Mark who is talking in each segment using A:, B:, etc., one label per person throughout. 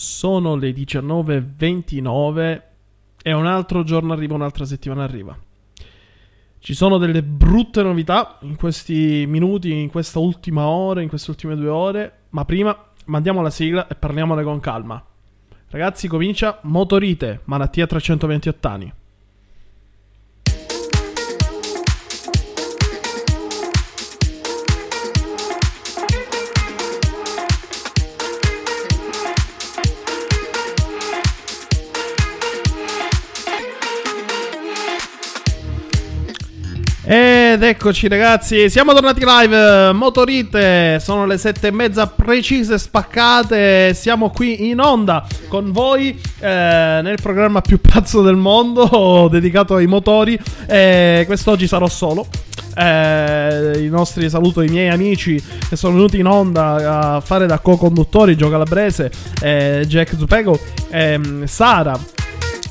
A: Sono le 19.29 e un altro giorno arriva, un'altra settimana arriva. Ci sono delle brutte novità in questi minuti, in questa ultima ora, in queste ultime due ore, ma prima mandiamo la sigla e parliamone con calma. Ragazzi, comincia Motorite, malattia 328 anni. Ed eccoci ragazzi, siamo tornati live, Motorite, sono le sette e mezza precise spaccate, siamo qui in onda con voi eh, nel programma più pazzo del mondo dedicato ai motori. E quest'oggi sarò solo. Eh, I nostri saluto i miei amici che sono venuti in onda a fare da co-conduttori Gio Calabrese, eh, Jack Zupego, ehm, Sara,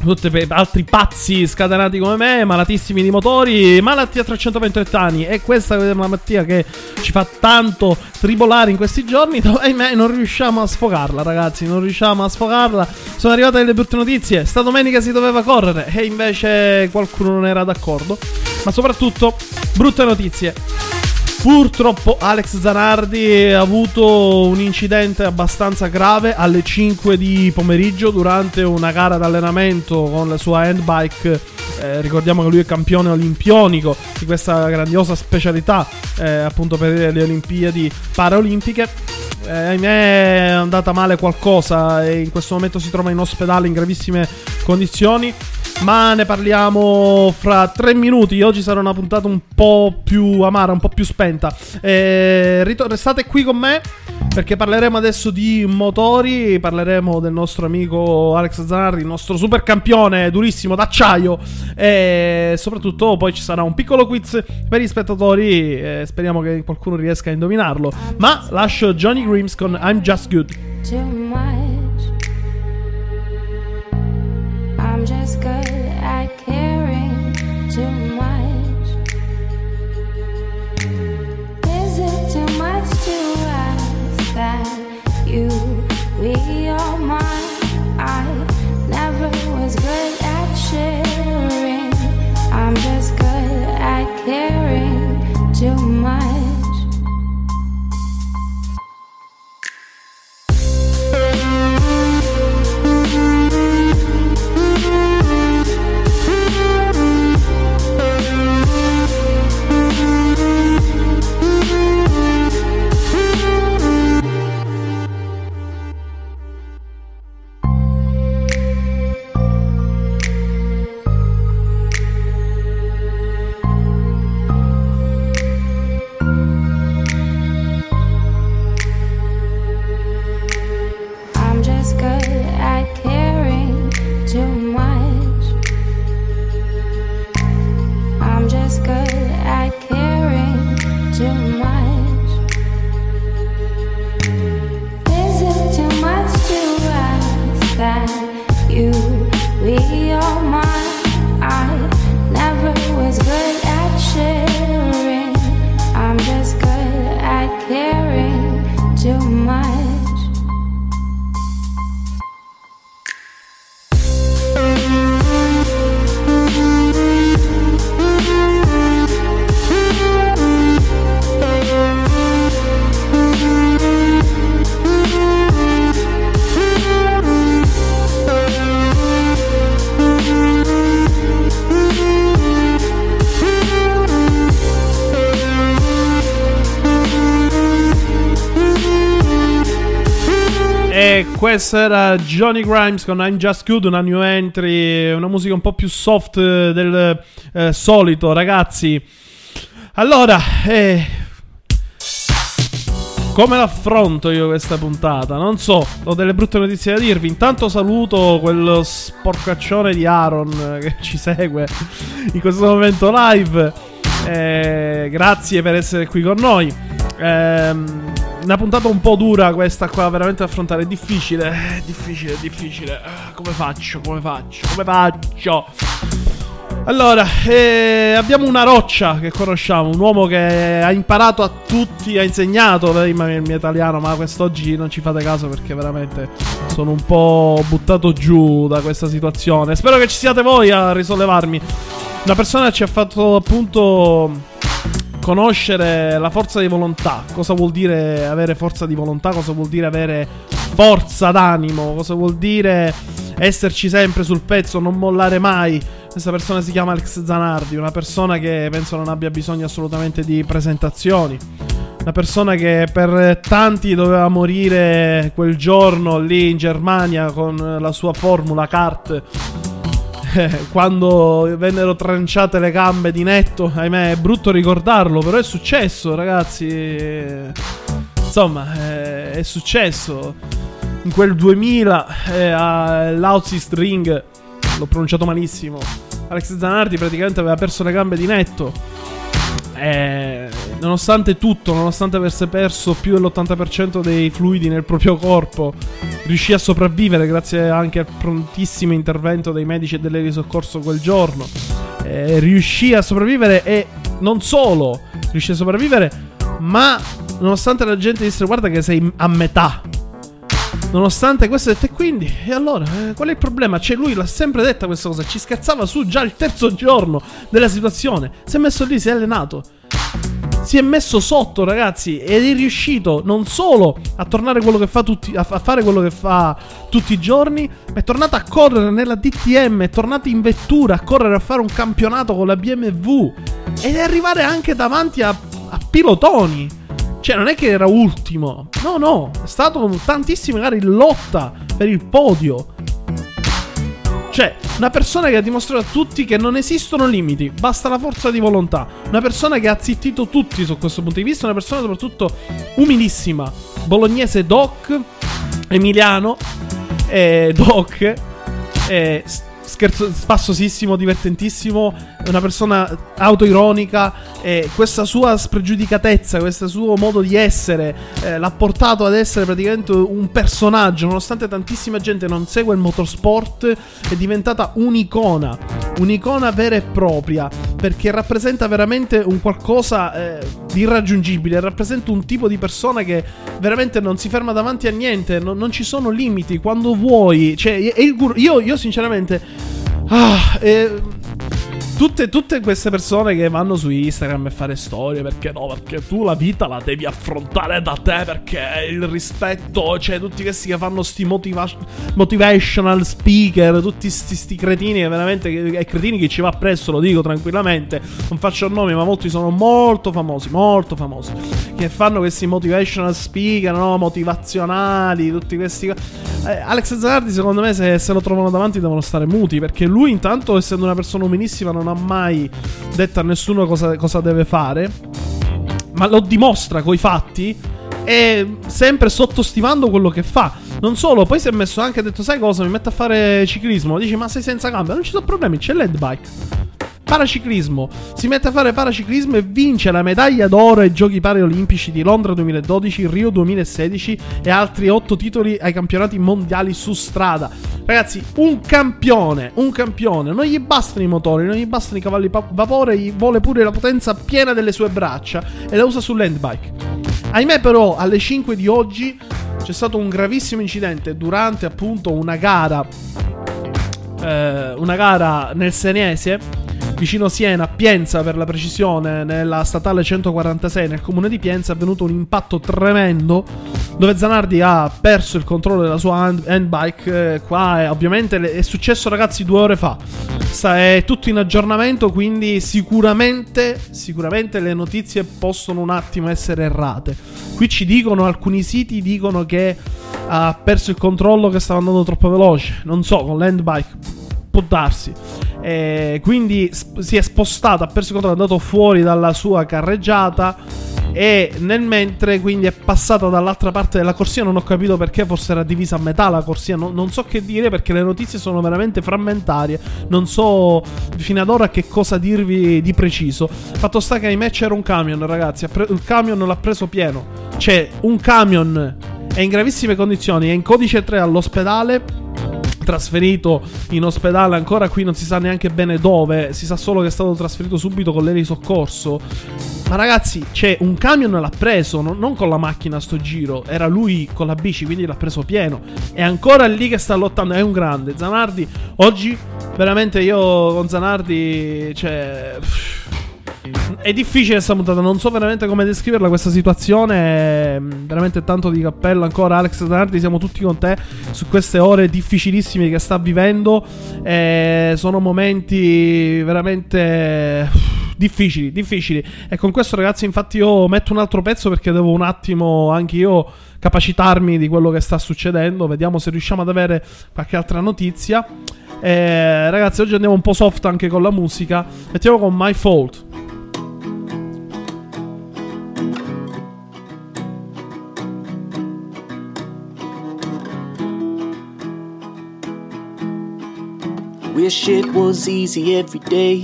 A: tutti altri pazzi scatenati come me, malatissimi di motori, malattia a 328 anni. E questa è una malattia che ci fa tanto tribolare in questi giorni. Ahimè, non riusciamo a sfogarla, ragazzi. Non riusciamo a sfogarla. Sono arrivate delle brutte notizie. Sta domenica si doveva correre, e invece qualcuno non era d'accordo. Ma soprattutto, brutte notizie. Purtroppo Alex Zanardi ha avuto un incidente abbastanza grave alle 5 di pomeriggio durante una gara d'allenamento con la sua handbike. Eh, ricordiamo che lui è campione olimpionico di questa grandiosa specialità eh, appunto per le Olimpiadi Paraolimpiche. Eh, ahimè è andata male qualcosa e in questo momento si trova in ospedale in gravissime condizioni ma ne parliamo fra tre minuti. Oggi sarà una puntata un po' più amara, un po' più spenta. Eh, ritor- restate qui con me perché parleremo adesso di motori. Parleremo del nostro amico Alex Zanardi, il nostro super campione durissimo d'acciaio. E soprattutto poi ci sarà un piccolo quiz per gli spettatori. Eh, speriamo che qualcuno riesca a indovinarlo. Ma lascio Johnny Grims con I'm Just Good.
B: too much. I'm just good
A: questo era Johnny Grimes con I'm Just Good, una new entry, una musica un po' più soft del eh, solito, ragazzi. Allora, eh, come l'affronto io questa puntata? Non so, ho delle brutte notizie da dirvi. Intanto saluto quello sporcaccione di Aaron che ci segue in questo momento live. Eh, grazie per essere qui con noi. Ehm, una puntata un po' dura questa qua, veramente da affrontare. È difficile, è difficile, è difficile. Ah, Come faccio? Come faccio? Come faccio? Allora, eh, abbiamo una roccia che conosciamo, un uomo che ha imparato a tutti, ha insegnato prima il mio italiano, ma quest'oggi non ci fate caso perché veramente sono un po' buttato giù da questa situazione. Spero che ci siate voi a risollevarmi. Una persona ci ha fatto appunto conoscere la forza di volontà. Cosa vuol dire avere forza di volontà? Cosa vuol dire avere forza d'animo? Cosa vuol dire esserci sempre sul pezzo, non mollare mai? Questa persona si chiama Alex Zanardi, una persona che penso non abbia bisogno assolutamente di presentazioni. Una persona che per tanti doveva morire quel giorno lì in Germania con la sua formula kart eh, quando vennero tranciate le gambe di netto, ahimè, è brutto ricordarlo, però è successo, ragazzi. Insomma, eh, è successo. In quel 2000 eh, all'Outsist Ring, l'ho pronunciato malissimo. Alex Zanardi praticamente aveva perso le gambe di netto. E nonostante tutto, nonostante avesse perso più dell'80% dei fluidi nel proprio corpo, riuscì a sopravvivere grazie anche al prontissimo intervento dei medici e delle soccorso quel giorno. Eh, riuscì a sopravvivere e non solo riuscì a sopravvivere, ma nonostante la gente disse guarda che sei a metà. Nonostante questo detto e quindi, e allora, eh, qual è il problema? Cioè lui l'ha sempre detta questa cosa, ci scherzava su già il terzo giorno della situazione, si è messo lì, si è allenato si è messo sotto, ragazzi, ed è riuscito non solo a tornare quello che fa tutti, a, fare quello che fa tutti i giorni, ma è tornato a correre nella DTM, è tornato in vettura a correre a fare un campionato con la BMW ed è arrivare anche davanti a, a pilotoni. Cioè, non è che era ultimo. No, no, è stato tantissime gare in lotta per il podio. Cioè, una persona che ha dimostrato a tutti che non esistono limiti, basta la forza di volontà. Una persona che ha zittito tutti su questo punto di vista, una persona soprattutto umilissima. Bolognese doc, emiliano, eh, doc, eh, scherzo, spassosissimo, divertentissimo, una persona autoironica e questa sua spregiudicatezza, questo suo modo di essere eh, l'ha portato ad essere praticamente un personaggio, nonostante tantissima gente non segue il motorsport, è diventata un'icona, un'icona vera e propria, perché rappresenta veramente un qualcosa eh, di irraggiungibile, rappresenta un tipo di persona che veramente non si ferma davanti a niente, non, non ci sono limiti, quando vuoi, cioè io, io sinceramente... Ah, eh, tutte, tutte queste persone che vanno su Instagram e fare storie perché no, perché tu la vita la devi affrontare da te perché il rispetto, cioè tutti questi che fanno sti motiva- motivational speaker, tutti sti, sti cretini che veramente, e cretini che ci va presso, lo dico tranquillamente, non faccio nomi ma molti sono molto famosi, molto famosi, che fanno questi motivational speaker, no, motivazionali, tutti questi... Eh, Alex Zanardi secondo me se, se lo trovano davanti devono stare muti perché lui intanto essendo una persona umilissima non ha mai detto a nessuno cosa, cosa deve fare, ma lo dimostra coi fatti e sempre sottostimando quello che fa. Non solo, poi si è messo anche, ha detto, sai cosa, mi metto a fare ciclismo. Dici, ma sei senza gambe? Non ci sono problemi, c'è l'head bike. Paraciclismo. Si mette a fare paraciclismo e vince la medaglia d'oro ai Giochi Paralimpici di Londra 2012, Rio 2016 e altri 8 titoli ai campionati mondiali su strada. Ragazzi, un campione, un campione. Non gli bastano i motori, non gli bastano i cavalli pa- vapore, gli vuole pure la potenza piena delle sue braccia e la usa sull'handbike. Ahimè però, alle 5 di oggi c'è stato un gravissimo incidente durante appunto una gara eh, una gara nel Senese vicino Siena, Pienza per la precisione, nella statale 146 nel comune di Pienza è avvenuto un impatto tremendo dove Zanardi ha perso il controllo della sua hand- handbike. eh, qua è, ovviamente è successo ragazzi due ore fa. Sta, è tutto in aggiornamento, quindi sicuramente, sicuramente le notizie possono un attimo essere errate. Qui ci dicono, alcuni siti dicono che ha perso il controllo, che stava andando troppo veloce. Non so, con l'handbike può darsi. Eh, quindi sp- si è spostato, ha perso il controllo, è andato fuori dalla sua carreggiata. e nel mentre quindi è passata dall'altra parte della corsia, non ho capito perché forse era divisa a metà la corsia, no- non so che dire perché le notizie sono veramente frammentarie, non so fino ad ora che cosa dirvi di preciso. Fatto sta che ahimè c'era un camion ragazzi, pre- il camion l'ha preso pieno, c'è un camion è in gravissime condizioni, è in codice 3 all'ospedale trasferito in ospedale, ancora qui non si sa neanche bene dove, si sa solo che è stato trasferito subito con l'aereo di soccorso. Ma ragazzi, c'è un camion l'ha preso, no- non con la macchina sto giro, era lui con la bici, quindi l'ha preso pieno. È ancora lì che sta lottando, è un grande. Zanardi, oggi veramente io con Zanardi, cioè... È difficile questa puntata, non so veramente come descriverla questa situazione. è Veramente tanto di cappello ancora. Alex Zanardi, siamo tutti con te su queste ore difficilissime che sta vivendo. Eh, sono momenti veramente difficili, difficili. E con questo, ragazzi, infatti, io metto un altro pezzo perché devo un attimo anche io capacitarmi di quello che sta succedendo. Vediamo se riusciamo ad avere qualche altra notizia. Eh, ragazzi, oggi andiamo un po' soft anche con la musica. Mettiamo con My Fault.
C: Wish it was easy every day.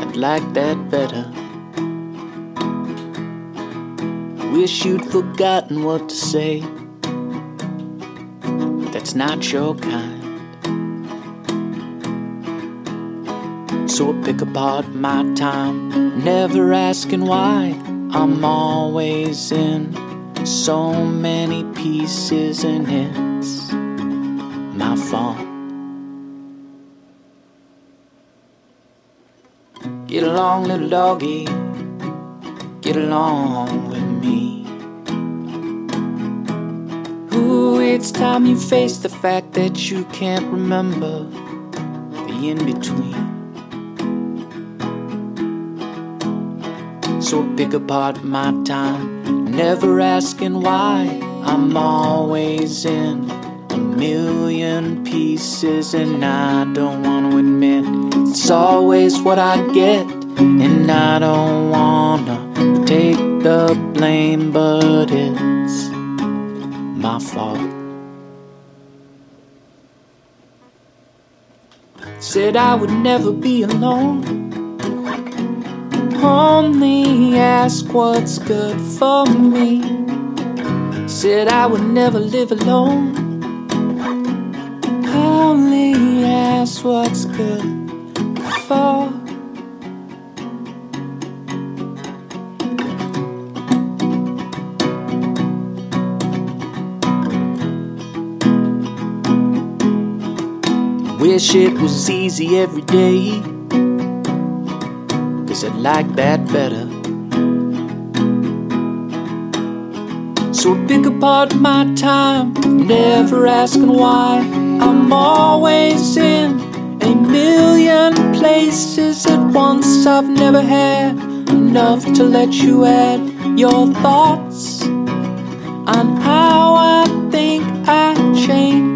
C: I'd like that better. Wish you'd forgotten what to say. That's not your kind. So I pick apart my time, never asking why. I'm always in so many pieces, and it's my fault. Get along, little doggy. Get along with me. Ooh, it's time you face the fact that you can't remember the in between. So pick apart my time, never asking why. I'm always in a million pieces, and I don't want to admit it's always what I get, and I don't wanna take the blame, but it's my fault. Said I would never be alone. Only ask what's good for me. Said I would never live alone. Only ask what's good for. Wish it was easy every day. Cause I'd like that better. So pick apart my time, never asking why. I'm always in a million places at once. I've never had enough to let you add your thoughts on how I think I changed.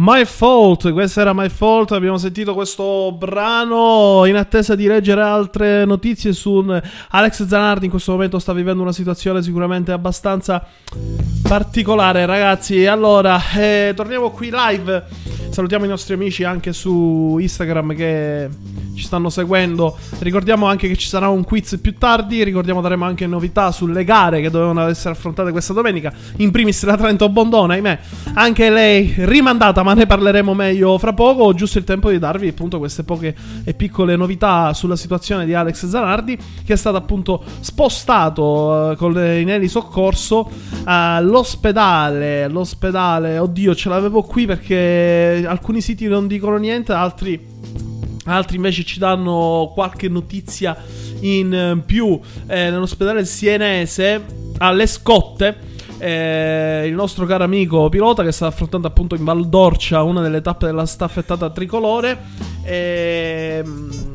A: My Fault, questa era My Fault, abbiamo sentito questo brano in attesa di leggere altre notizie su Alex Zanardi in questo momento sta vivendo una situazione sicuramente abbastanza particolare ragazzi. Allora, eh, torniamo qui live, salutiamo i nostri amici anche su Instagram che ci stanno seguendo. Ricordiamo anche che ci sarà un quiz più tardi, ricordiamo daremo anche novità sulle gare che dovevano essere affrontate questa domenica. In primis la Trento Bondone, ahimè, anche lei rimandata, ma ne parleremo meglio fra poco. Ho giusto il tempo di darvi appunto queste poche e piccole novità sulla situazione di Alex Zanardi, che è stato appunto spostato eh, con in di soccorso all'ospedale. L'ospedale, oddio, ce l'avevo qui perché alcuni siti non dicono niente, altri Altri invece ci danno qualche notizia in eh, più. Eh, nell'ospedale sienese, alle Scotte, eh, il nostro caro amico pilota che sta affrontando appunto in Val d'Orcia una delle tappe della staffettata tricolore. Ehm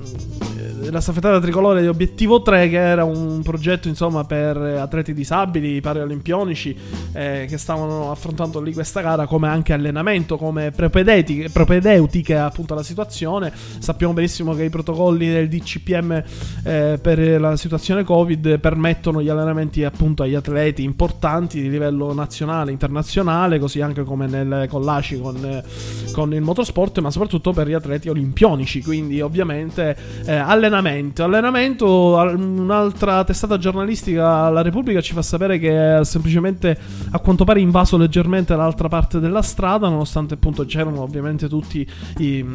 A: la staffettata tricolore di Obiettivo 3, che era un progetto insomma per atleti disabili, paralimpionici, eh, che stavano affrontando lì questa gara come anche allenamento, come propedeutiche, appunto alla situazione. Sappiamo benissimo che i protocolli del DCPM eh, per la situazione Covid permettono gli allenamenti appunto agli atleti importanti di livello nazionale, internazionale, così anche come nel, con l'ACI, con, con il motorsport, ma soprattutto per gli atleti olimpionici. Quindi ovviamente eh, allenamento allenamento. Allenamento, un'altra testata giornalistica, La Repubblica, ci fa sapere che è semplicemente a quanto pare invaso leggermente l'altra parte della strada, nonostante appunto c'erano ovviamente tutti i,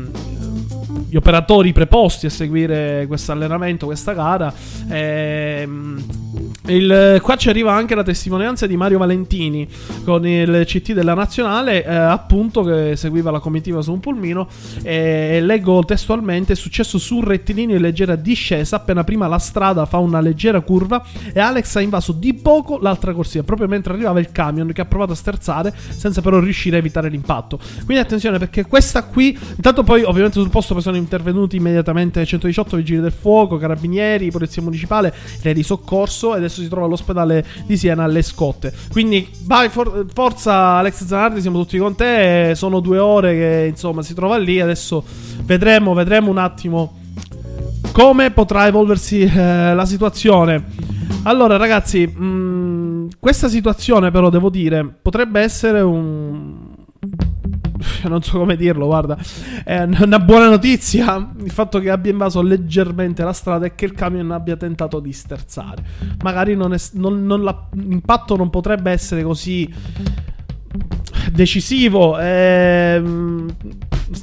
A: gli operatori preposti a seguire questo allenamento, questa gara. E, ehm, il, qua ci arriva anche la testimonianza di Mario Valentini con il CT della nazionale, eh, appunto che seguiva la comitiva su un pulmino. E leggo testualmente: è successo su rettilineo in leggera discesa. Appena prima la strada fa una leggera curva e Alex ha invaso di poco l'altra corsia, proprio mentre arrivava il camion che ha provato a sterzare senza però riuscire a evitare l'impatto. Quindi attenzione perché questa qui, intanto poi ovviamente sul posto sono intervenuti immediatamente 118 vigili del fuoco, carabinieri, polizia municipale, le di soccorso e adesso si trova all'ospedale di Siena alle Scotte. Quindi vai for- forza Alex Zanardi, siamo tutti con te, sono due ore che insomma si trova lì, adesso vedremo, vedremo un attimo come potrà evolversi eh, la situazione. Allora, ragazzi, mh, mm, questa situazione, però, devo dire, potrebbe essere un. Non so come dirlo, guarda. È una buona notizia il fatto che abbia invaso leggermente la strada e che il camion abbia tentato di sterzare. Magari non è, non, non la, l'impatto non potrebbe essere così decisivo. Ehm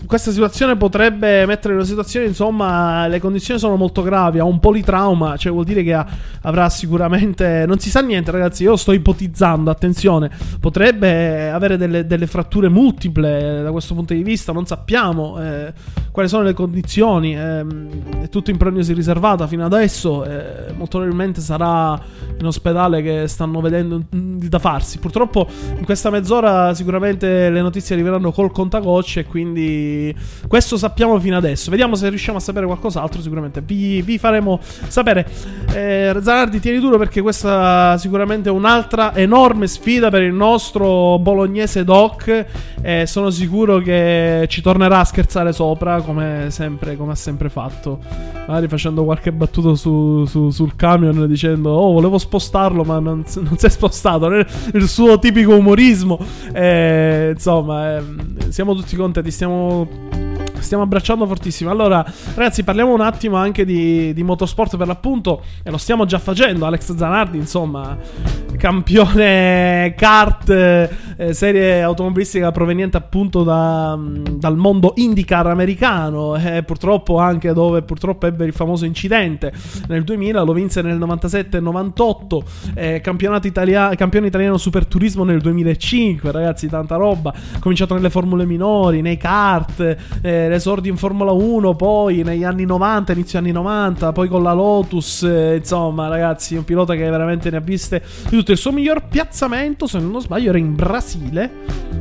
A: questa situazione potrebbe mettere in una situazione, insomma, le condizioni sono molto gravi, ha un politrauma, cioè vuol dire che ha, avrà sicuramente... Non si sa niente, ragazzi, io sto ipotizzando, attenzione, potrebbe avere delle, delle fratture multiple da questo punto di vista, non sappiamo eh, quali sono le condizioni, eh, è tutto in prognosi riservata fino adesso, eh, molto probabilmente sarà in ospedale che stanno vedendo da farsi. Purtroppo in questa mezz'ora sicuramente le notizie arriveranno col contagocce e quindi questo sappiamo fino adesso. Vediamo se riusciamo a sapere qualcos'altro. Sicuramente vi, vi faremo sapere. Eh, Zanardi, tieni duro perché questa sicuramente è un'altra enorme sfida per il nostro bolognese Doc. E sono sicuro che ci tornerà a scherzare sopra come, sempre, come ha sempre fatto. Magari facendo qualche battuto su, su, sul camion dicendo: Oh, volevo spostarlo, ma non, non si è spostato. Il suo tipico umorismo. Eh, insomma, eh, siamo tutti contenti. Stiamo Oh. Stiamo abbracciando fortissimo. Allora, ragazzi, parliamo un attimo anche di, di, motorsport per l'appunto. E lo stiamo già facendo. Alex Zanardi, insomma, campione kart, eh, serie automobilistica proveniente appunto da, dal mondo IndyCar americano. Eh, purtroppo anche dove purtroppo ebbe il famoso incidente nel 2000, lo vinse nel 97 e 98. Eh, campionato italia- campione italiano super turismo nel 2005. Ragazzi, tanta roba. Cominciato nelle formule minori, nei kart. Eh, esordi in Formula 1, poi negli anni 90, inizio anni 90, poi con la Lotus, eh, insomma, ragazzi, un pilota che veramente ne ha viste di tutto. Il suo miglior piazzamento, se non sbaglio, era in Brasile,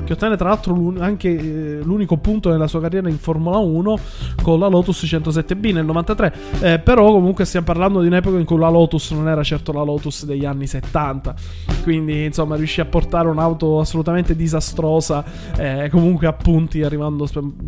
A: che ottenne tra l'altro anche eh, l'unico punto nella sua carriera in Formula 1 con la Lotus 107B nel 93. Eh, però comunque stiamo parlando di un'epoca in cui la Lotus non era certo la Lotus degli anni 70. Quindi, insomma, riuscì a portare un'auto assolutamente disastrosa, eh, comunque a punti arrivando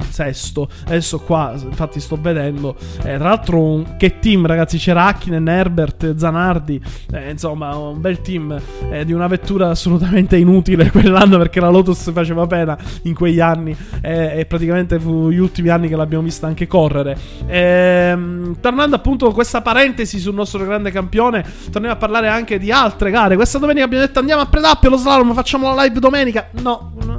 A: sesto. Adesso qua, infatti, sto vedendo. Eh, tra l'altro, che team, ragazzi. C'era Hakkinen, Herbert, Zanardi. Eh, insomma, un bel team eh, di una vettura assolutamente inutile quell'anno perché la Lotus faceva pena in quegli anni. Eh, e praticamente fu gli ultimi anni che l'abbiamo vista anche correre. Ehm, tornando appunto a questa parentesi sul nostro grande campione, torniamo a parlare anche di altre gare. Questa domenica abbiamo detto andiamo a Predappio lo slalom, facciamo la live domenica. No, no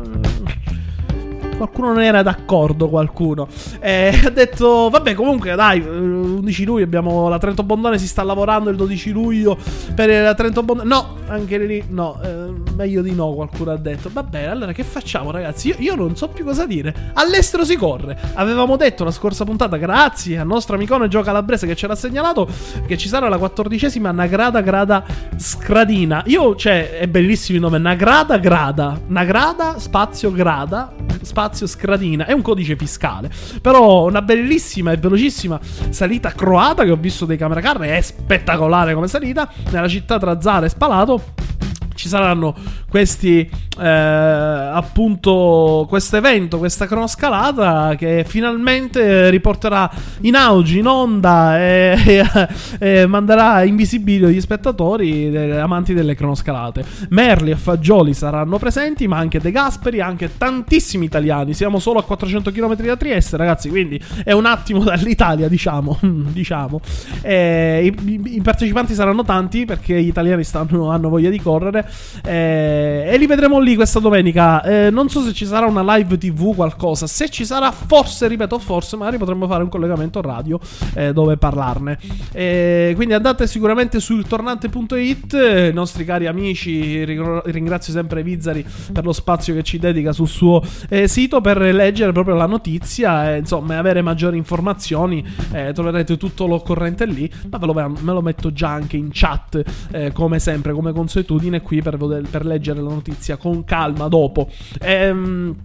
A: qualcuno non era d'accordo, qualcuno. E ha detto, vabbè, comunque, dai, eh, 11 luglio abbiamo la Trento Bondone, si sta lavorando il 12 luglio per la Trento Bondone. No, anche lì, no, eh, meglio di no, qualcuno ha detto. Vabbè, allora che facciamo, ragazzi? Io, io non so più cosa dire. All'estero si corre. Avevamo detto la scorsa puntata, grazie al nostro amicone Gio Calabrese che ce l'ha segnalato, che ci sarà la quattordicesima Nagrada Grada Scradina. Io, cioè, è bellissimo il nome, Nagrada Grada. Nagrada, spazio Grada, spazio Scradina. È un codice fiscale. Però una bellissima e velocissima salita croata che ho visto dei camera car. È spettacolare come salita. Nella città tra Zara e Spalato ci saranno questi eh, appunto questo evento, questa cronoscalata che finalmente riporterà in auge, in onda e, e, e manderà in visibilio gli spettatori eh, amanti delle cronoscalate. Merli e Fagioli saranno presenti, ma anche De Gasperi, anche tantissimi italiani. Siamo solo a 400 km da Trieste, ragazzi, quindi è un attimo dall'Italia, diciamo, diciamo. E, i, i, partecipanti saranno tanti perché gli italiani stanno, hanno voglia di correre eh, e li vedremo lì questa domenica. Eh, non so se ci sarà una live TV, qualcosa. Se ci sarà, forse, ripeto, forse, magari potremmo fare un collegamento radio eh, dove parlarne. Eh, quindi andate sicuramente sul tornante.it. I nostri cari amici, ringrazio sempre Vizzari per lo spazio che ci dedica sul suo eh, sito per leggere proprio la notizia e insomma avere maggiori informazioni. Eh, troverete tutto l'occorrente lì. Ma ve lo, me lo metto già anche in chat, come sempre, come consuetudine qui per, per leggere la notizia con calma dopo. Ehm,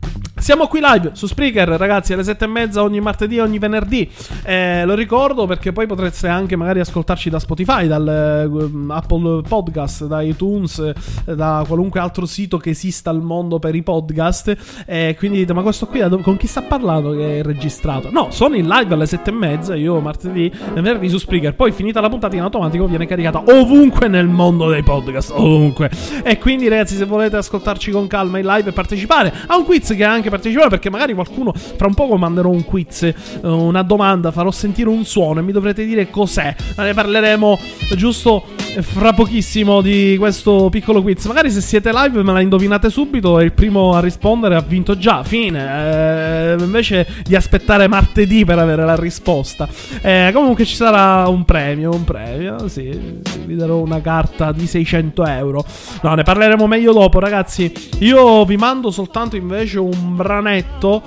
A: siamo qui live su Spreaker, ragazzi, alle sette e mezza ogni martedì e ogni venerdì. Eh, lo ricordo perché poi potreste anche magari ascoltarci da Spotify, dal uh, Apple Podcast, da iTunes, eh, da qualunque altro sito che esista al mondo per i podcast. Eh, quindi dite, ma questo qui con chi sta parlando che è registrato? No, sono in live alle sette e mezza, io martedì e venerdì su Spreaker. Poi finita la puntata in automatico viene caricata ovunque nel mondo dei podcast, ovunque. E quindi ragazzi, se volete ascoltarci con calma in live e partecipare a un quiz che anche partecipare, perché magari qualcuno fra un poco manderò un quiz, eh, una domanda, farò sentire un suono e mi dovrete dire cos'è. Ne parleremo giusto fra pochissimo di questo piccolo quiz. Magari se siete live me la indovinate subito e il primo a rispondere ha vinto già. Fine. Eh, invece di aspettare martedì per avere la risposta. Eh, comunque ci sarà un premio. Un premio, sì. Vi darò una carta di 600 euro. No, ne parleremo meglio dopo, ragazzi. Io vi mando soltanto invece un branetto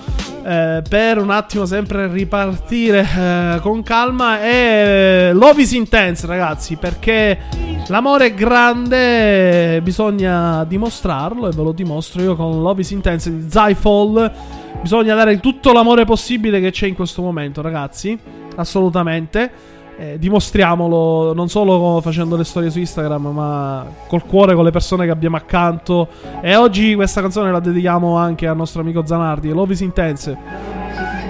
A: eh, per un attimo sempre ripartire eh, con calma. E Love is intense, ragazzi, perché l'amore è grande, bisogna dimostrarlo e ve lo dimostro io con Love is intense di Zyfall. Bisogna dare tutto l'amore possibile che c'è in questo momento, ragazzi. Assolutamente. Eh, dimostriamolo non solo facendo le storie su Instagram, ma col cuore, con le persone che abbiamo accanto. E oggi questa canzone la dedichiamo anche al nostro amico Zanardi. Love is intense.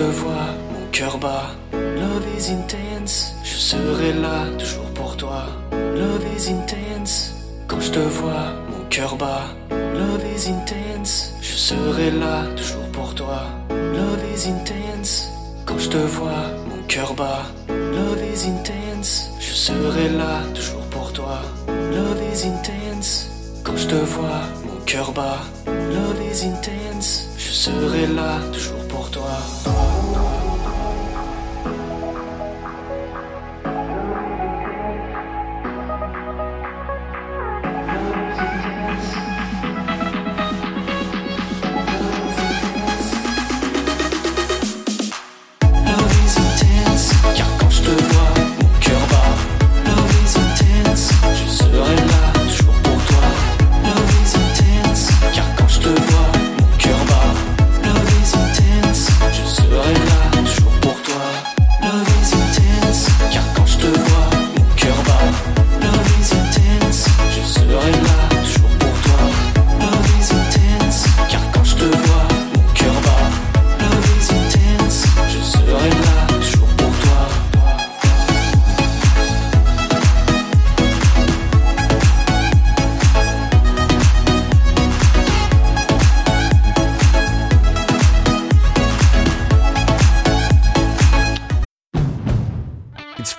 D: te vois, mon cœur bat. Love is intense, je serai là toujours pour toi. Love is intense, quand je te vois, mon cœur bat. Love is intense, je serai là toujours pour toi. Love is intense, quand je te vois, mon cœur bat. Love is intense, je serai là toujours pour toi. Love is intense, quand je te vois, mon cœur bat. Love is intense, je serai là toujours toi.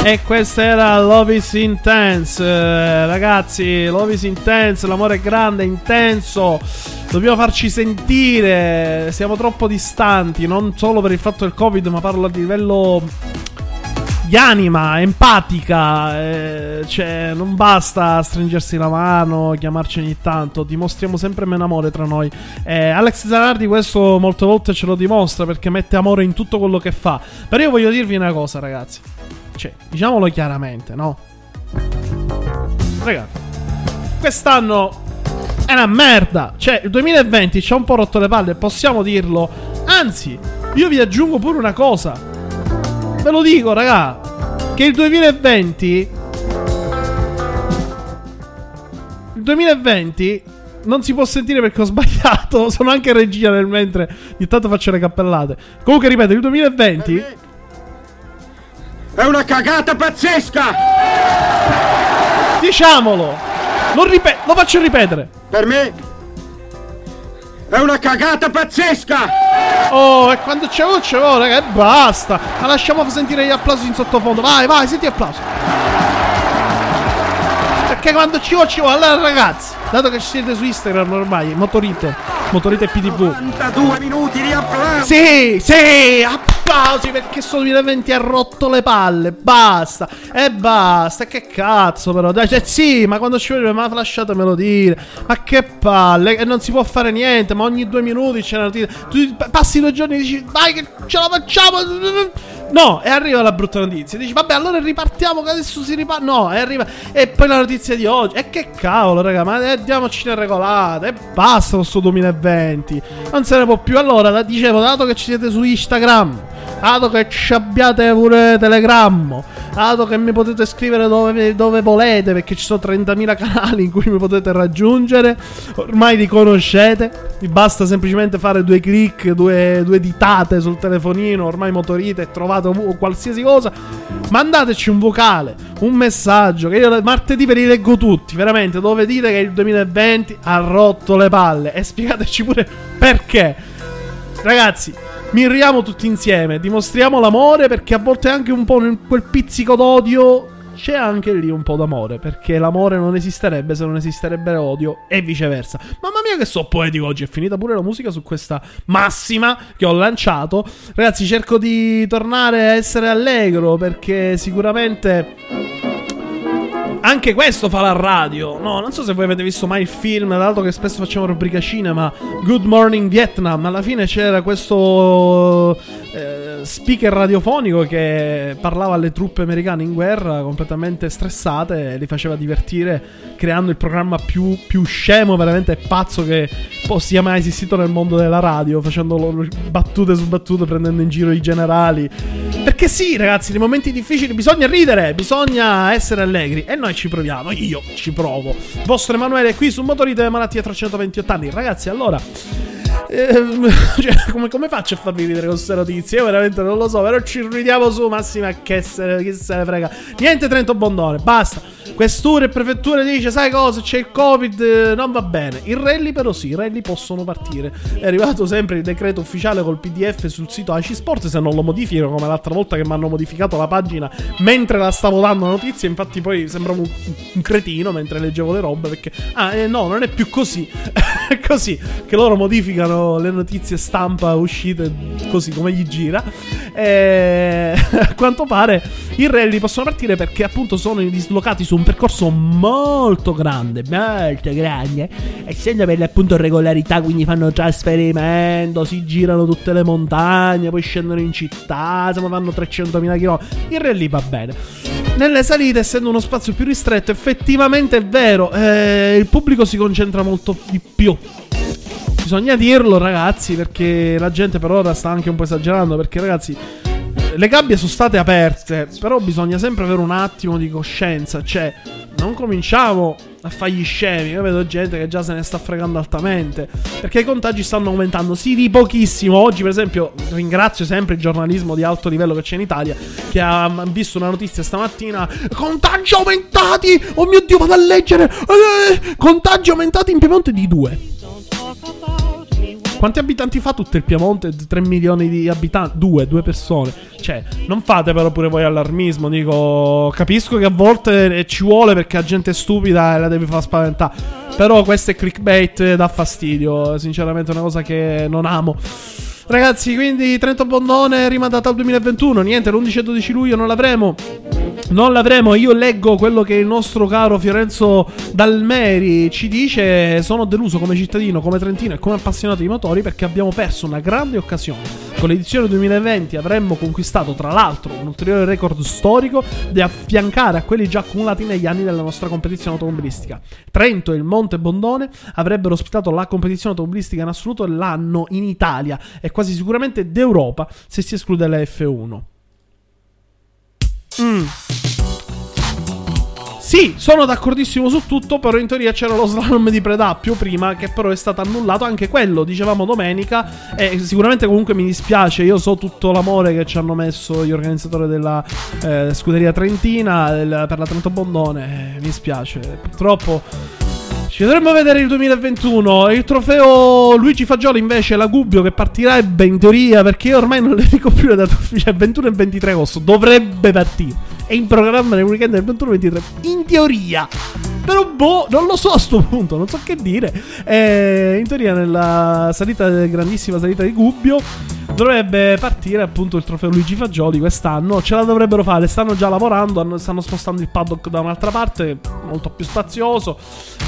A: E questa era Love is Intense. Eh, ragazzi, Love is Intense, l'amore è grande, intenso. Dobbiamo farci sentire. Siamo troppo distanti, non solo per il fatto del Covid, ma parlo a livello di anima, empatica. eh, cioè, non basta stringersi la mano, chiamarci ogni tanto. Dimostriamo sempre meno amore tra noi. Eh, Alex Zanardi questo molte volte ce lo dimostra perché mette amore in tutto quello che fa. Però io voglio dirvi una cosa, ragazzi. Cioè, diciamolo chiaramente, no? Ragazzi, quest'anno è una merda. Cioè, il 2020 ci ha un po' rotto le palle, possiamo dirlo. Anzi, io vi aggiungo pure una cosa. Ve lo dico, raga. Che il 2020. Il 2020 non si può sentire perché ho sbagliato. Sono anche regia nel mentre. Ogni tanto faccio le cappellate. Comunque, ripeto, il 2020.
E: È una cagata pazzesca!
A: Diciamolo! Lo, ripe- lo faccio ripetere.
E: Per me è una cagata pazzesca!
A: Oh, e quando c'è voce, oh, raga, e basta. Ma lasciamo sentire gli applausi in sottofondo. Vai, vai, senti applausi. Perché quando ci vuole. Allora, ragazzi, dato che ci siete su Instagram ormai, motorite, motorite PTV.
E: 92 minuti di applausi!
A: Sì, sì, applausi perché sto 2020 ha rotto le palle. Basta, e basta. Che cazzo, però. Dai, cioè, sì, ma quando ci vuole, ma lasciatemelo dire. Ma che palle, e non si può fare niente. Ma ogni due minuti c'è una notizia. Tu passi due giorni e dici, vai, che ce la facciamo. No, e arriva la brutta notizia. Dici, vabbè, allora ripartiamo. Che adesso si riparte. No, e arriva. E poi la notizia di oggi. E che cavolo, raga, ma eh, diamoci una regolata. E basta con sto 2020. Non se ne può più. Allora, dicevo, dato che ci siete su Instagram. Dato che ci abbiate pure Telegram, dato che mi potete scrivere dove, dove volete, perché ci sono 30.000 canali in cui mi potete raggiungere, ormai li conoscete, vi basta semplicemente fare due clic, due, due ditate sul telefonino, ormai motorite e trovate qualsiasi cosa, mandateci un vocale, un messaggio, che io martedì ve li leggo tutti, veramente, dove dite che il 2020 ha rotto le palle e spiegateci pure perché. Ragazzi, mirriamo tutti insieme, dimostriamo l'amore perché a volte anche un po' in quel pizzico d'odio c'è anche lì un po' d'amore, perché l'amore non esisterebbe se non esisterebbe odio e viceversa. Mamma mia che so poetico oggi, è finita pure la musica su questa massima che ho lanciato. Ragazzi, cerco di tornare a essere allegro perché sicuramente anche questo fa la radio. No, non so se voi avete visto mai il film, dato che spesso facciamo rubrica cinema, Good Morning Vietnam. Alla fine c'era questo eh, speaker radiofonico che parlava alle truppe americane in guerra, completamente stressate, e li faceva divertire, creando il programma più, più scemo, veramente pazzo che sia mai esistito nel mondo della radio, facendo battute su battute, prendendo in giro i generali. Perché sì, ragazzi, nei momenti difficili bisogna ridere, bisogna essere allegri. E noi ci proviamo, io ci provo. Vostro Emanuele qui su Motorite delle Malattie 328 anni. Ragazzi, allora... ehm, cioè, come, come faccio a farvi ridere con queste notizie? Io veramente non lo so, però ci ridiamo su, massima che se, chi se ne frega. Niente Trento Bondone, basta. Questure e prefetture dice, sai cosa, c'è il Covid, eh, non va bene. I rally però sì, i rally possono partire. È arrivato sempre il decreto ufficiale col PDF sul sito AC Sport, se non lo modificano come l'altra volta che mi hanno modificato la pagina mentre la stavo dando notizia, infatti poi sembravo un, un cretino mentre leggevo le robe perché ah eh, no, non è più così. è così che loro modificano le notizie stampa uscite così come gli gira. E a quanto pare i rally possono partire perché appunto sono dislocati su un percorso molto grande, molto grande, essendo per appunto regolarità, quindi fanno trasferimento, si girano tutte le montagne, poi scendono in città, insomma fanno 300.000 km. Il rally va bene. Nelle salite, essendo uno spazio più ristretto, effettivamente è vero, eh, il pubblico si concentra molto di più. Bisogna dirlo, ragazzi, perché la gente per ora sta anche un po' esagerando. Perché, ragazzi, le gabbie sono state aperte, però bisogna sempre avere un attimo di coscienza, cioè non cominciamo a fargli scemi. Io vedo gente che già se ne sta fregando altamente. Perché i contagi stanno aumentando. Sì, di pochissimo. Oggi, per esempio, ringrazio sempre il giornalismo di alto livello che c'è in Italia. Che ha visto una notizia stamattina. Contagi aumentati! Oh mio dio, vado a leggere! Eh, contagi aumentati in Piemonte di due. Quanti abitanti fa tutto il Piemonte? 3 milioni di abitanti? Due, due persone. Cioè, non fate però pure voi allarmismo. Dico, capisco che a volte ci vuole perché la gente è stupida e la devi far spaventare. Però questo è clickbait, dà fastidio. Sinceramente è una cosa che non amo. Ragazzi, quindi Trento Bondone rimandata al 2021. Niente, l'11 e 12 luglio non l'avremo. Non l'avremo, io leggo quello che il nostro caro Fiorenzo Dalmeri ci dice. Sono deluso come cittadino, come trentino e come appassionato di motori perché abbiamo perso una grande occasione. Con l'edizione 2020 avremmo conquistato tra l'altro un ulteriore record storico da affiancare a quelli già accumulati negli anni della nostra competizione automobilistica. Trento e il Monte Bondone avrebbero ospitato la competizione automobilistica in assoluto l'anno in Italia e quasi sicuramente d'Europa se si esclude la F1. Mm. Sì, sono d'accordissimo su tutto, però in teoria c'era lo slalom di Predappio prima, che però è stato annullato. Anche quello, dicevamo domenica, e sicuramente comunque mi dispiace, io so tutto l'amore che ci hanno messo gli organizzatori della eh, scuderia trentina del- per la Trento Bondone, eh, mi spiace, purtroppo... Ci dovremmo vedere il 2021. Il trofeo Luigi Fagioli invece la Gubbio che partirebbe in teoria perché io ormai non le dico più le date ufficiali. 21 e 23 agosto dovrebbe partire. È in programma nel weekend del 21 e 23. In teoria. Però boh, non lo so a sto punto, non so che dire. Eh, in teoria nella salita, grandissima salita di Gubbio dovrebbe partire appunto il trofeo Luigi Fagioli quest'anno. Ce la dovrebbero fare, stanno già lavorando, stanno spostando il paddock da un'altra parte, molto più spazioso.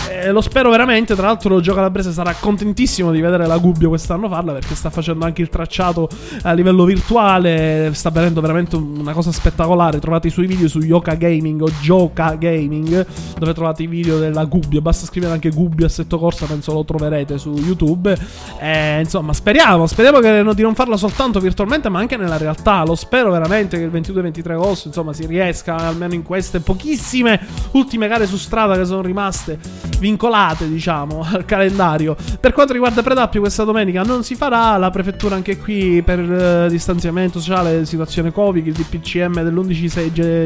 A: Eh, lo spero veramente. Tra l'altro, Gio Calabrese sarà contentissimo di vedere la Gubbio quest'anno farla perché sta facendo anche il tracciato a livello virtuale. Sta venendo veramente una cosa spettacolare. Trovate i suoi video su Yoka Gaming o Gioca Gaming, dove trovate i video della Gubbio. Basta scrivere anche Gubbio Assetto Corsa, penso lo troverete su YouTube. Eh, insomma, speriamo, speriamo che no- di non farla soltanto virtualmente, ma anche nella realtà. Lo spero veramente che il 22 e 23 agosto, insomma, si riesca almeno in queste pochissime ultime gare su strada che sono rimaste vincolate, diciamo, al calendario. Per quanto riguarda Predappio, questa domenica non si farà. La prefettura anche qui per eh, distanziamento sociale, situazione Covid, il DPCM dell'11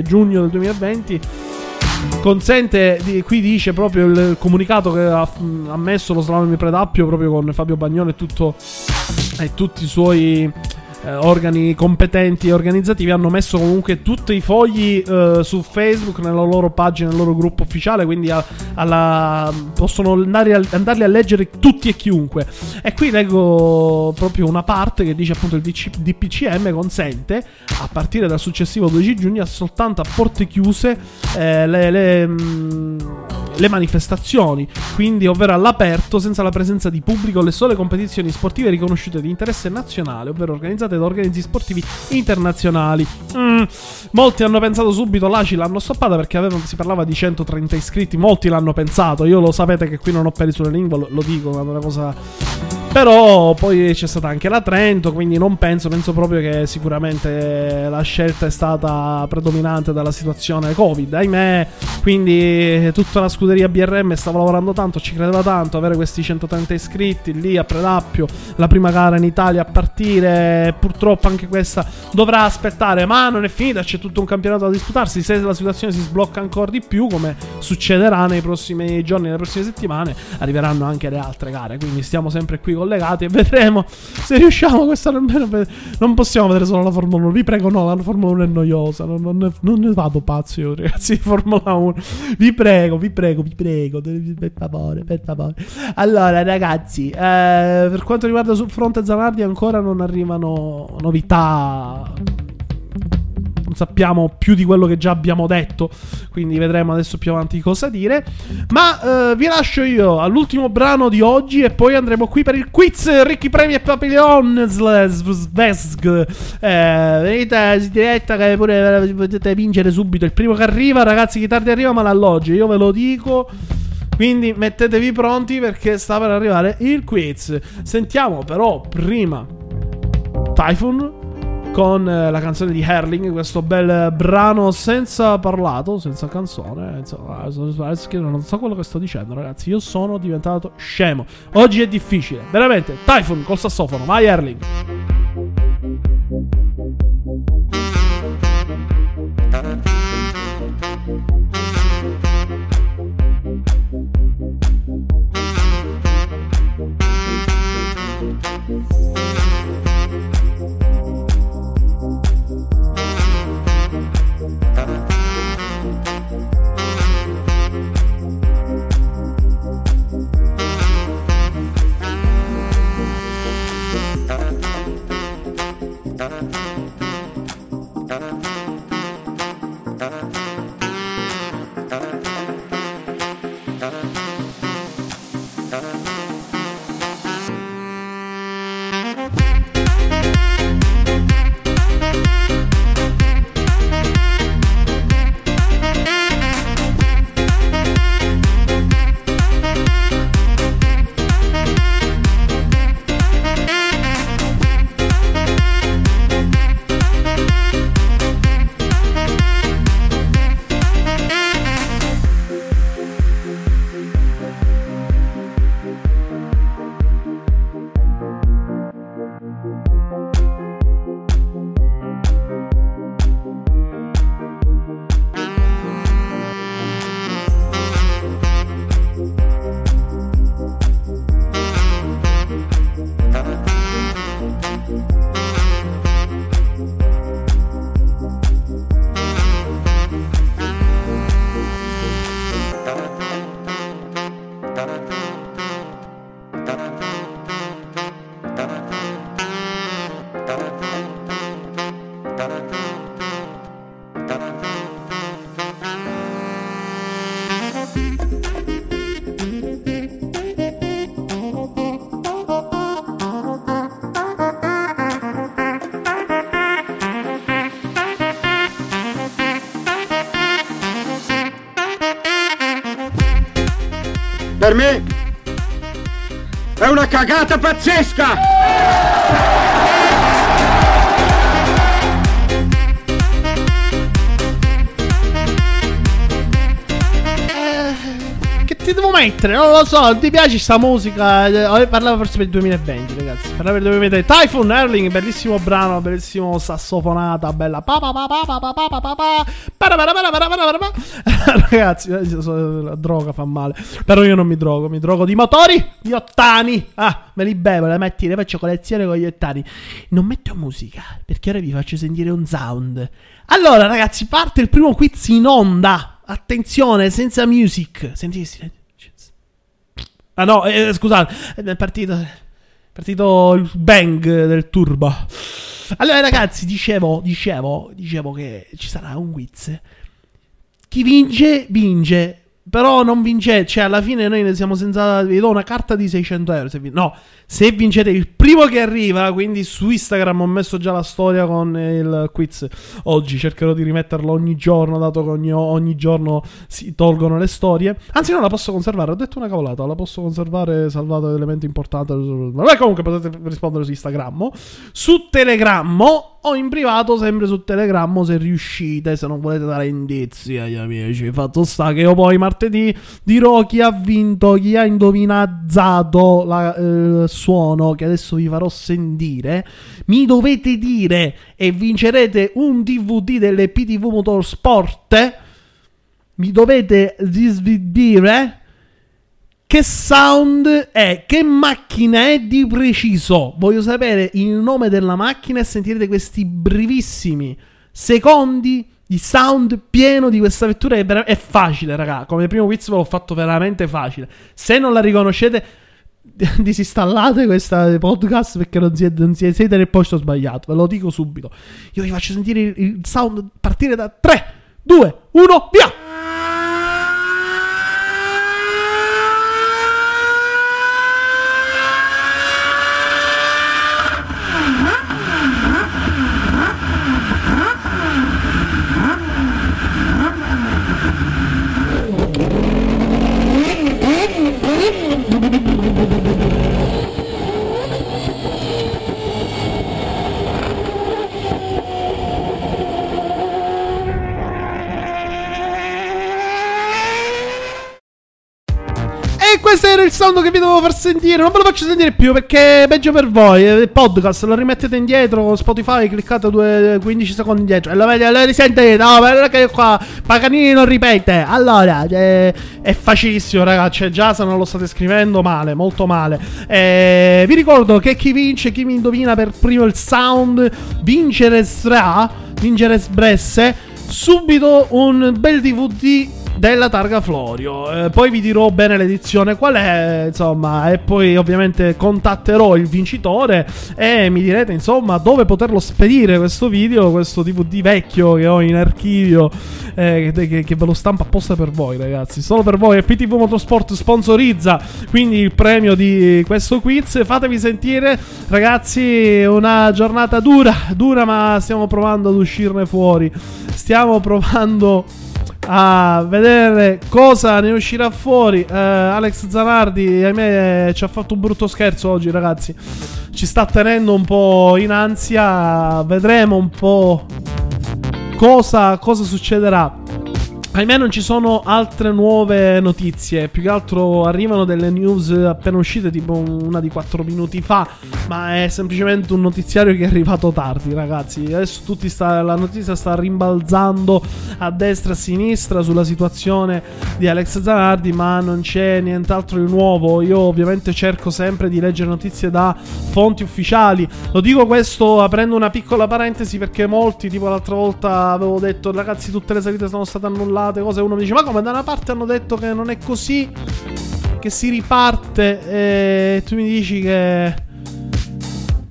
A: giugno del 2020 consente, di- qui dice proprio il comunicato che ha, mh, ha messo lo slalom di Predappio proprio con Fabio Bagnone e, tutto, e tutti i suoi eh, organi competenti e organizzativi hanno messo comunque tutti i fogli eh, su Facebook nella loro pagina, nel loro gruppo ufficiale, quindi a- alla- possono andare a- andarli a leggere tutti e chiunque. E qui leggo proprio una parte che dice appunto il DC DPCM consente a partire dal successivo 12 giugno soltanto a porte chiuse eh, le, le, mm, le manifestazioni, quindi ovvero all'aperto senza la presenza di pubblico le sole competizioni sportive riconosciute di interesse nazionale, ovvero organizzate da organismi sportivi internazionali. Mm, molti hanno pensato subito, l'ACI l'hanno stoppata perché avevano- si parlava di 130 iscritti, molti l'hanno pensato, io lo sapete che qui non ho peli sulle lingue, lo, lo dico, è una cosa... Però poi c'è stata anche la Trento, quindi non penso, penso proprio che sicuramente la scelta è stata predominante dalla situazione Covid, ahimè. Quindi tutta la scuderia BRM stava lavorando tanto, ci credeva tanto, avere questi 130 iscritti lì a Predappio, la prima gara in Italia a partire, purtroppo anche questa dovrà aspettare, ma non è finita, c'è tutto un campionato da disputarsi, se la situazione si sblocca ancora di più, come succederà nei prossimi giorni, nelle prossime settimane, arriveranno anche le altre gare, quindi stiamo sempre qui collegati e vedremo se riusciamo quest'anno almeno non possiamo vedere solo la Formula 1 vi prego no la Formula 1 è noiosa non, non ne, non ne vado pazzo io ragazzi Formula 1 vi prego vi prego vi prego per favore per favore. Allora ragazzi eh, per quanto riguarda sul fronte Zanardi ancora non arrivano novità sappiamo più di quello che già abbiamo detto, quindi vedremo adesso più avanti cosa dire. Ma eh, vi lascio io all'ultimo brano di oggi e poi andremo qui per il quiz Ricchi Premi e Papillon Svesg. Eh, venite in diretta che pure potete vincere subito. Il primo che arriva, ragazzi, chi tardi arriva ma l'alloggio, io ve lo dico. Quindi mettetevi pronti perché sta per arrivare il quiz. Sentiamo però prima Typhoon con eh, la canzone di Herling, questo bel brano senza parlato, senza canzone. Che non so quello che sto dicendo, ragazzi. Io sono diventato scemo. Oggi è difficile, veramente. Typhoon col sassofono, vai Herling.
E: Per me è una cagata pazzesca!
A: Che ti devo mettere? Non lo so, ti piace sta musica? Eh, Parlavo forse per il 2020, ragazzi. Parlavo per il 2020. Typhoon Erling, bellissimo brano, bellissimo sassofonata, bella. Pa pa pa pa pa pa pa pa Ragazzi, eh, la droga fa male. Però io non mi drogo, mi drogo di motori, di ottani. Ah, me li bevo, le mattina faccio collezione con gli ottani. Non metto musica, perché ora vi faccio sentire un sound. Allora, ragazzi, parte il primo quiz in onda. Attenzione, senza music. Sentite silenzio. Ah no, eh, scusate, è partito, partito il bang del turbo. Allora ragazzi, dicevo, dicevo, dicevo che ci sarà un quiz. Chi vince, vince. Però non vince, cioè alla fine noi ne siamo senza... Vi do una carta di 600 euro. Se vin- no, se vincete il primo che arriva, quindi su Instagram ho messo già la storia con il quiz. Oggi cercherò di rimetterlo ogni giorno, dato che ogni, ogni giorno si tolgono le storie. Anzi, non la posso conservare, ho detto una cavolata, la posso conservare salvato elemento importante. Vabbè, comunque potete rispondere su Instagram. Su Telegram o in privato, sempre su Telegram, se riuscite, se non volete dare indizi agli amici. Fatto sta che io poi martedì dirò chi ha vinto, chi ha indovinazzato la- eh, il suono che adesso vi farò sentire. Mi dovete dire e vincerete un DVD delle PTV Motorsport. Mi dovete dire che sound è, che macchina è di preciso. Voglio sapere il nome della macchina e sentirete questi brevissimi secondi di sound pieno di questa vettura. È, vera- è facile, raga. Come primo quiz l'ho fatto veramente facile. Se non la riconoscete, disinstallate questa podcast perché non siete, non siete, nel posto sbagliato. Ve lo dico subito. Io vi faccio sentire il sound partire da 3, 2, 1, via! Sound che vi dovevo far sentire. Non ve lo faccio sentire più perché è peggio per voi. Il podcast lo rimettete indietro Spotify. Cliccate due, 15 secondi indietro e lo, lo risentite. No, perché qua Paganini non ripete. Allora, eh, è facilissimo, ragazzi. Già se non lo state scrivendo male, molto male. Eh, vi ricordo che chi vince, chi mi indovina per primo il sound, vincere stra, vincere sbresse. Subito un bel DVD della targa Florio. Eh, poi vi dirò bene l'edizione qual è, insomma, e poi ovviamente contatterò il vincitore e mi direte, insomma, dove poterlo spedire questo video, questo DVD vecchio che ho in archivio, eh, che, che, ve lo stampa apposta per voi, ragazzi. Solo per voi. PTV Motorsport sponsorizza quindi il premio di questo quiz. Fatevi sentire, ragazzi, una giornata dura, dura, ma stiamo provando ad uscirne fuori. Stiamo provando a vedere cosa ne uscirà fuori. Uh, Alex Zanardi, ahimè, ci ha fatto un brutto scherzo oggi, ragazzi. Ci sta tenendo un po' in ansia. Vedremo un po' cosa, cosa succederà. Ahimè non ci sono altre nuove notizie, più che altro arrivano delle news appena uscite, tipo una di 4 minuti fa, ma è semplicemente un notiziario che è arrivato tardi, ragazzi. Adesso tutti sta, la notizia sta rimbalzando a destra e a sinistra sulla situazione di Alex Zanardi, ma non c'è nient'altro di nuovo. Io ovviamente cerco sempre di leggere notizie da fonti ufficiali. Lo dico questo aprendo una piccola parentesi perché molti, tipo l'altra volta avevo detto ragazzi tutte le salite sono state annullate cose. Uno mi dice: Ma come da una parte hanno detto che non è così? Che si riparte. E tu mi dici che.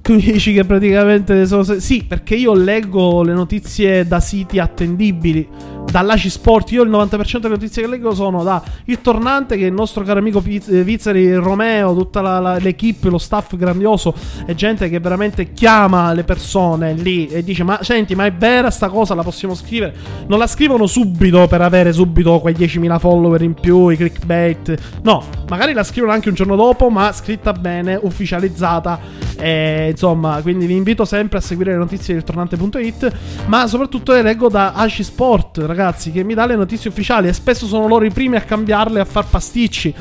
A: Tu dici che praticamente sono. Sì, perché io leggo le notizie da siti attendibili dall'ACI Sport. Io il 90% delle notizie che leggo sono da Il Tornante, che è il nostro caro amico Vizzeri Romeo, tutta la, la, l'equipe, lo staff grandioso e gente che veramente chiama le persone lì e dice: Ma senti, ma è vera sta cosa? La possiamo scrivere? Non la scrivono subito per avere subito quei 10.000 follower in più, i clickbait. No, magari la scrivono anche un giorno dopo, ma scritta bene, ufficializzata. E, insomma, quindi vi invito sempre a seguire le notizie del tornante.it, ma soprattutto le leggo da ACI Sport ragazzi, che mi dà le notizie ufficiali e spesso sono loro i primi a cambiarle e a far pasticci.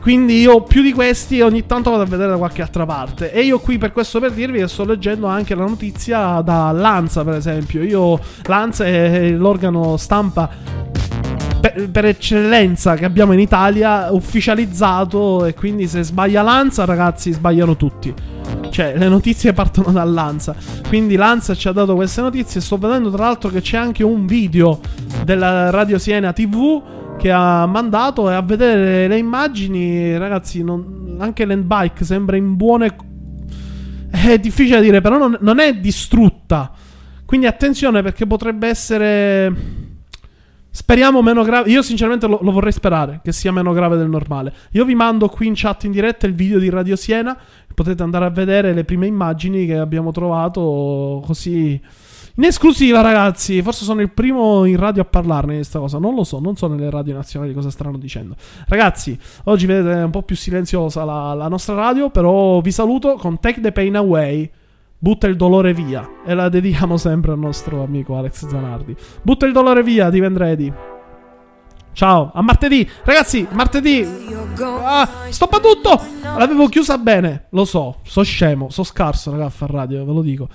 A: Quindi io più di questi ogni tanto vado a vedere da qualche altra parte. E io qui per questo per dirvi che sto leggendo anche la notizia da Lanza, per esempio. Io Lanza è l'organo stampa per, per, eccellenza che abbiamo in Italia ufficializzato e quindi se sbaglia Lanza ragazzi sbagliano tutti cioè, le notizie partono da Lanza. Quindi Lanza ci ha dato queste notizie. Sto vedendo tra l'altro che c'è anche un video della Radio Siena TV che ha mandato e a vedere le immagini, ragazzi, non, anche l'endbike sembra in buone... È difficile dire, però non, non è distrutta. Quindi attenzione perché potrebbe essere Speriamo meno grave. Io, sinceramente, lo, lo, vorrei sperare che sia meno grave del normale. Io vi mando qui in chat in diretta il video di Radio Siena. Potete andare a vedere le prime immagini che abbiamo trovato così. In esclusiva, ragazzi. Forse sono il primo in radio a parlarne di questa cosa. Non lo so, non so nelle radio nazionali cosa staranno dicendo. Ragazzi, oggi vedete un po' più silenziosa la, la nostra radio. Però vi saluto con Take the Pain Away butta il dolore via. E la dedichiamo sempre al nostro amico Alex Zanardi. Butta il dolore via di Vendredi. Ciao, a martedì. Ragazzi, martedì. Ah, stoppa tutto. L'avevo chiusa bene. Lo so, so scemo, so scarso, raga, a far radio, ve lo dico.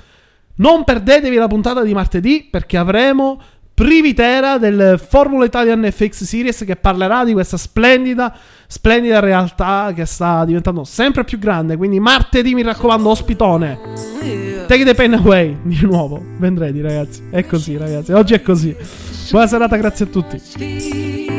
A: Non perdetevi la puntata di martedì perché avremo Privitera del Formula Italian FX Series che parlerà di questa splendida, splendida realtà che sta diventando sempre più grande. Quindi martedì mi raccomando, ospitone. Take the pen away di nuovo. Vendredi, ragazzi. È così, ragazzi. Oggi è così. Buona serata, grazie a tutti.